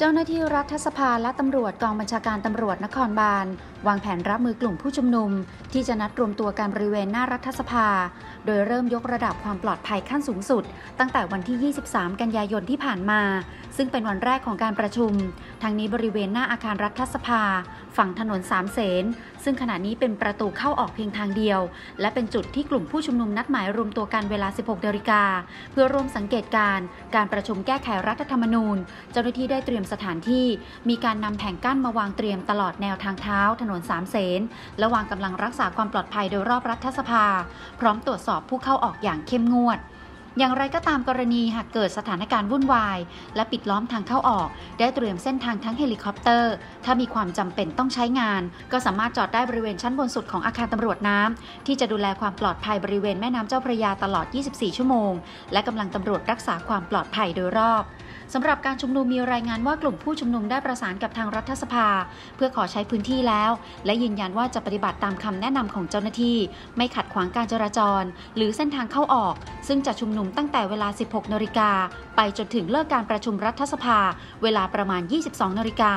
เจ้าหน้าที่รัฐสภาและตำรวจกองบัญชาการตำรวจนครบาล วางแผนรับมือกลุ่มผู้ชุมนุม ที่จะนัดรวมตัวกันบริเวณหน้ารัฐสภา โดยเริ่มยกระดับความปลอดภัยขั้นสูงสุด ตั้งแต่วันที่ 23 กันยายนที่ผ่านมา ซึ่งเป็นวันแรกของการประชุมทางนี้บริเวณหน้าอาคารรัฐสภา ฝั่งถนนสามเสนซึ่งขณะนี้เป็นประตูเข้าออกเพียงทางเดียว และเป็นจุดที่กลุ่มผู้ชุมนุมนัดหมายรวมตัวกันเวลา 16นาฬิกาเพื่อร่วมสังเกตการณ์การประชุมแก้ไขรัฐธรรมนูญ เจ้าหน้าที่ได้เตรียมสถานที่ มีการนำแผงกั้นมาวางเตรียมตลอดแนวทางเท้า ถนนสามเสนและวางกำลังรักษาความปลอดภัยโดยรอบรัฐสภา พร้อมตรวจสอบผู้เข้าออกอย่างเข้มงวด อย่างไรก็ตามกรณีหากเกิดสถานการณ์วุ่นวาย และปิดล้อมทางเข้าออก ได้เตรียมเส้นทางทั้งเฮลิคอปเตอร์ ถ้ามีความจำเป็นต้องใช้งาน ก็สามารถจอดได้บริเวณชั้นบนสุดของอาคารตำรวจน้ำที่จะดูแลความปลอดภัยบริเวณแม่น้ำเจ้าพระยาตลอด 24 ชั่วโมง และกำลังตำรวจรักษาความปลอดภัยโดยรอบ สำหรับการชุมนุมมีรายงานว่ากลุ่มผู้ชุมนุมได้ประสานกับทางรัฐสภา เพื่อขอใช้พื้นที่แล้ว และยืนยันว่าจะปฏิบัติตามคำแนะนำของเจ้าหน้าที่ ไม่ขัดขวางการจราจร หรือเส้นทางเข้าออก ซึ่งจะชุมนุมตั้งแต่เวลา 16นาฬิกาไปจนถึงเลิกการประชุมรัฐสภา เวลาประมาณ 22นาฬิกา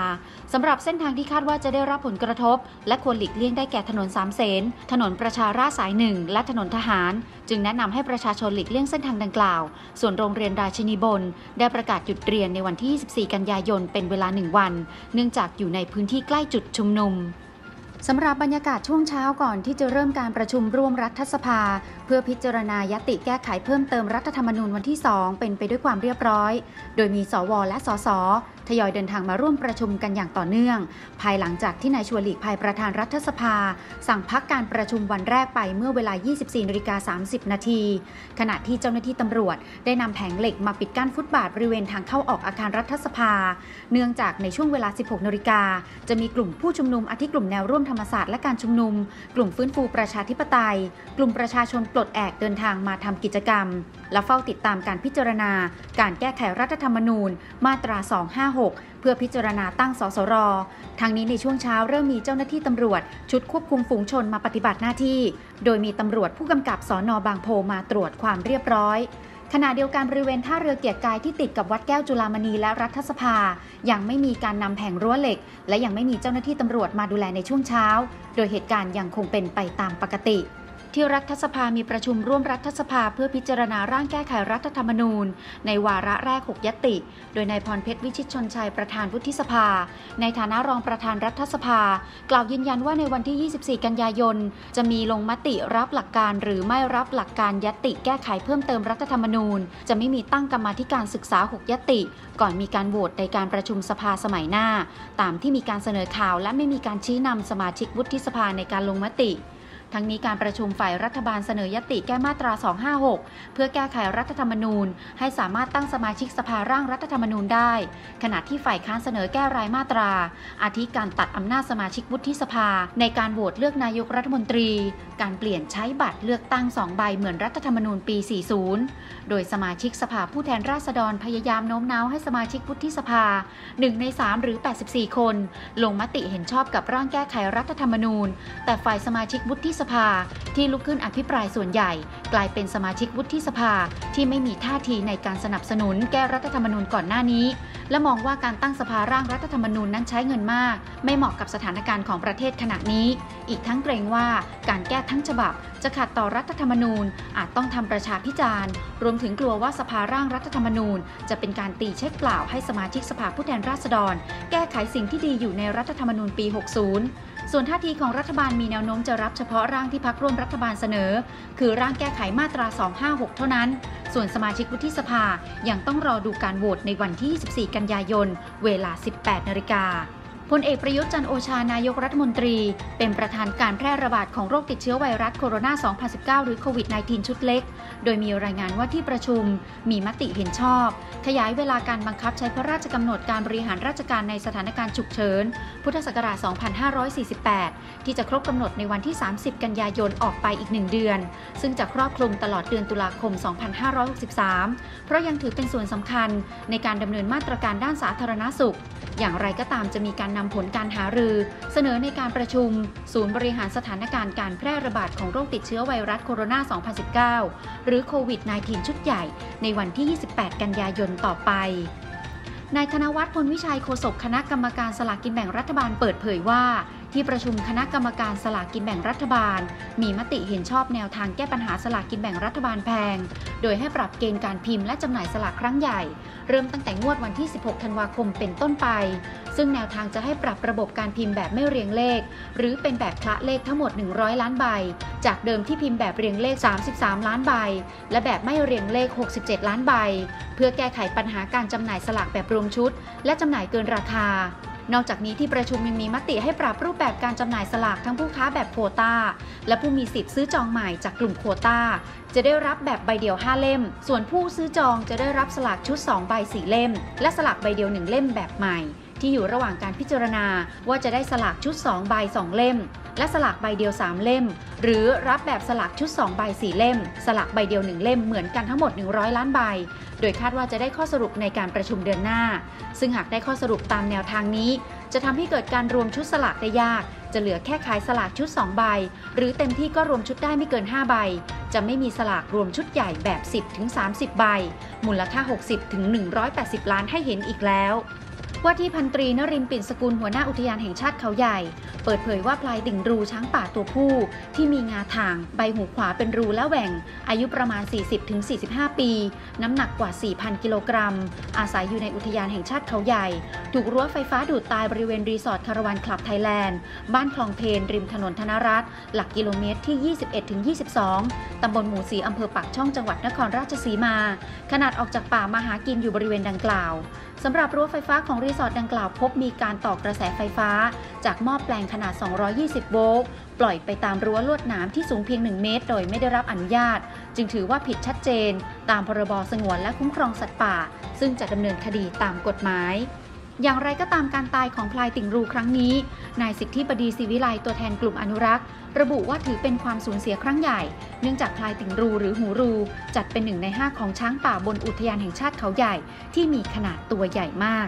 สำหรับเส้นทางที่คาดว่าจะได้รับผลกระทบ และควรหลีกเลี่ยงได้แก่ถนนสามเสนถนนประชาราษสายหนึ่งและถนนทหาร จึงแนะนำให้ประชาชนหลีกเลี่ยงเส้นทางดังกล่าว ส่วนโรงเรียนราชินีบนได้ประกาศหยุดเรียนในวันที่ 24 กันยายน เป็นเวลาหนึ่งวัน เนื่องจากอยู่ในพื้นที่ใกล้จุดชุมนุมสำหรับบรรยากาศช่วงเช้าก่อนที่จะเริ่มการประชุมร่วมรัฐสภา เพื่อพิจารณายติแก้ไขเพิ่มเติมรัฐธรรมนูญวันที่ 2 เป็นไปด้วยความเรียบร้อย โดยมีสวและสสทยอยเดินทางมาร่วมประชุมกันอย่างต่อเนื่อง ภายหลังจากที่นายชวนหลีกภัยประธานรัฐสภา สั่งพักการประชุมวันแรกไปเมื่อเวลา 24นาฬิกา30 นาทีขณะที่เจ้าหน้าที่ตำรวจ ได้นำแผงเหล็กมาปิดกั้นฟุตบาทบริเวณทางเข้าออกอาคารรัฐสภา เนื่องจากในช่วงเวลา 16นาฬิกาจะมีกลุ่มผู้ชุมนุมอาทิกลุ่มแนวร่วมธรรมศาสตร์และการชุมนุม กลุ่มฟื้นฟูประชาธิปไตย กลุ่มประชาชนปลดแอกเดินทางมาทำกิจกรรม และเฝ้าติดตามการพิจารณา การแก้ไขรัฐธรรมนูญ มาตรา 256เพื่อพิจารณาตั้งสสร ทางนี้ในช่วงเช้าเริ่มมีเจ้าหน้าที่ตำรวจ ชุดควบคุมฝูงชนมาปฏิบัติหน้าที่ โดยมีตำรวจผู้กำกับสอนอบางโพมาตรวจความเรียบร้อยขณะเดียวกันบริเวณท่าเรือเกียรติกายที่ติดกับวัดแก้วจุฬามณีและรัฐสภา ยังไม่มีการนำแผงรั้วเหล็ก และยังไม่มีเจ้าหน้าที่ตำรวจมาดูแลในช่วงเช้า โดยเหตุการณ์ยังคงเป็นไปตามปกติ ที่รัฐสภามีประชุมร่วมรัฐสภาเพื่อพิจารณาร่างแก้ไขรัฐธรรมนูญ ในวาระแรก 6 ยติ โดยนายพรเพชรวิชิตชนชัยประธานวุฒิสภา ในฐานะรองประธานรัฐสภา กล่าวยืนยันว่าในวันที่ 24 กันยายน จะมีลงมติรับหลักการหรือไม่รับหลักการยติแก้ไขเพิ่มเติมรัฐธรรมนูญ จะไม่มีตั้งกรรมาธิการศึกษา 6 ยติ ก่อนมีการโหวตในการประชุมสภาสมัยหน้า ตามที่มีการเสนอข่าวและไม่มีการชี้นำสมาชิกวุฒิสภาในการลงมติ ทั้งนี้การประชุมฝ่ายรัฐบาลเสนอยติแก้มาตรา 256 เพื่อแก้ไขรัฐธรรมนูญ ให้สามารถตั้งสมาชิกสภาร่างรัฐธรรมนูญได้ ขณะที่ฝ่ายค้านเสนอแก้รายมาตรา อาทิการตัดอำนาจสมาชิกวุฒิสภา ในการโหวตเลือกนายกรัฐมนตรี การเปลี่ยนใช้บัตรเลือกตั้ง2ใบเหมือนรัฐธรรมนูญปี 40 โดยสมาชิกสภาผู้แทนราษฎรพยายามโน้มน้าวให้สมาชิกวุฒิสภา 1 ใน 3 หรือ 84 คน ลงมติเห็นชอบกับร่างแก้ไขรัฐธรรมนูญ แต่ฝ่ายสมาชิกวุฒิสภาที่ลุกขึ้นอภิปรายส่วนใหญ่ กลายเป็นสมาชิกวุฒิสภาที่ไม่มีท่าทีในการสนับสนุนแก้รัฐธรรมนูญก่อนหน้านี้ และมองว่าการตั้งสภาร่างรัฐธรรมนูญนั้นใช้เงินมาก ไม่เหมาะกับสถานการณ์ของประเทศขณะนี้ อีกทั้งเกรงว่าการแก้ทั้งฉบับ จะขัดต่อรัฐธรรมนูญ อาจต้องทำประชาพิจารณ์รวมถึงกลัวว่าสภาร่างรัฐธรรมนูญ จะเป็นการตีเช็คเปล่าให้สมาชิกสภาผู้แทนราษฎร แก้ไขสิ่งที่ดีอยู่ในรัฐธรรมนูญปี 60 ส่วนท่าทีของรัฐบาลมีแนวโน้มจะรับเฉพาะร่างที่พักร่วมรัฐบาลเสนอ คือร่างแก้ไขมาตรา 256 เท่านั้น ส่วนสมาชิกวุฒิสภายังต้องรอดูการโหวตในวันที่ 24 กันยายน เวลา 18 นาฬิกา พลเอกประยุทธ์จันโอชานายกรัฐมนตรี เป็นประธานการแพร่ระบาดของโรคติดเชื้อไวรัสโคโรนา 2019 หรือโควิด -19 ชุดเล็ก โดยมีรายงานว่าที่ประชุมมีมติเห็นชอบ ขยายเวลาการบังคับใช้พระราชกำหนดการบริหารราชการในสถานการณ์ฉุกเฉิน พุทธศักราช 2548 ที่จะครบกำหนดในวันที่ 30 กันยายนออกไปอีกหนึ่งเดือน ซึ่งจะครอบคลุมตลอดเดือนตุลาคม 2563 เพราะยังถือเป็นส่วนสำคัญในการดำเนินมาตรการด้านสาธารณสุข อย่างไรก็ตามจะมีการนำผลการหารือ เสนอในการประชุม ศูนย์บริหารสถานการณ์การแพร่ระบาดของโรคติดเชื้อไวรัสโคโรนา 2019 หรือโควิด -19 ชุดใหญ่ ในวันที่ 28 กันยายนต่อไปนายธนวัฒน์พลวิชัยโฆษกคณะกรรมการสลากกินแบ่งรัฐบาลเปิดเผยว่า ที่ประชุมคณะกรรมการสลากกินแบ่งรัฐบาล มีมติเห็นชอบแนวทางแก้ปัญหาสลากกินแบ่งรัฐบาลแพง โดยให้ปรับเกณฑ์การพิมพ์และจำหน่ายสลากครั้งใหญ่ เริ่มตั้งแต่งวดวันที่ 16 ธันวาคมเป็นต้นไป ซึ่งแนวทางจะให้ปรับระบบการพิมพ์แบบไม่เรียงเลข หรือเป็นแบบคละเลขทั้งหมด 100 ล้านใบ จากเดิมที่พิมพ์แบบเรียงเลข 33 ล้านใบ และแบบไม่เรียงเลข 67 ล้านใบ เพื่อแก้ไขปัญหาการจำหน่ายสลากแบบรวมชุด และจำหน่ายเกินราคา นอกจากนี้ที่ประชุมยังมีมติให้ปรับรูปแบบการจำหน่ายสลากทั้งผู้ค้าแบบโควตาและผู้มีสิทธิ์ซื้อจองใหม่จากกลุ่มโควตาจะได้รับแบบใบเดียว 5 เล่ม ส่วนผู้ซื้อจองจะได้รับสลากชุด 2 ใบ 4 เล่ม และสลากใบเดียว 1 เล่มแบบใหม่ ที่อยู่ระหว่างการพิจารณาว่าจะได้สลากชุด 2 ใบ 2 เล่ม และสลากใบเดียว 3 เล่ม หรือรับแบบสลากชุด 2 ใบ 4 เล่ม สลากใบเดียว 1 เล่มเหมือนกันทั้งหมด 100 ล้านใบ โดยคาดว่าจะได้ข้อสรุปในการประชุมเดือนหน้า ซึ่งหากได้ข้อสรุปตามแนวทางนี้ จะทำให้เกิดการรวมชุดสลากได้ยาก จะเหลือแค่ขายสลากชุด 2 ใบ หรือเต็มที่ก็รวมชุดได้ไม่เกิน 5 ใบ จะไม่มีสลากรวมชุดใหญ่แบบ 10ถึง30 ใบ มูลค่า 60ถึง180 ล้านให้เห็นอีกแล้ว ว่าที่พันตรีนรินปิ่นสกุลหัวหน้าอุทยานแห่งชาติเขาใหญ่ เปิดเผยว่าพลายติ่งรูช้างป่าตัวผู้ ที่มีงาถ่าง ใบหูขวาเป็นรูและแหว่ง อายุประมาณ 40-45 ปี น้ำหนักกว่า 4,000 กิโลกรัม อาศัยอยู่ในอุทยานแห่งชาติเขาใหญ่ ถูกรั้วไฟฟ้าดูดตายบริเวณรีสอร์ทคารวันคลับไทยแลนด์ บ้านคลองเพนริมถนนธนะรัชต์ หลักกิโลเมตรที่ 21-22 ตำบลหมู่สีอำเภอปากช่องจังหวัดนครราชสีมา ขนาดออกจากป่ามาหากินอยู่บริเวณดังกล่าวสำหรับรั้วไฟฟ้าของรีสอร์ทดังกล่าวพบมีการต่อกระแสไฟฟ้า จากหม้อแปลงขนาด 220 โวลต์ปล่อยไปตามรั้วลวดหนามที่สูงเพียง 1 เมตร โดยไม่ได้รับอนุญาต จึงถือว่าผิดชัดเจน ตามพรบสงวนและคุ้มครองสัตว์ป่า ซึ่งจะดำเนินคดีตามกฎหมายอย่างไรก็ตามการตายของพลายติ่งรูครั้งนี้ นายสิทธิบดีศิวิไลตัวแทนกลุ่มอนุรักษ์ ระบุว่าถือเป็นความสูญเสียครั้งใหญ่ เนื่องจากพลายติ่งรูหรือหูรู จัดเป็นหนึ่งในห้าของช้างป่าบนอุทยานแห่งชาติเขาใหญ่ ที่มีขนาดตัวใหญ่มาก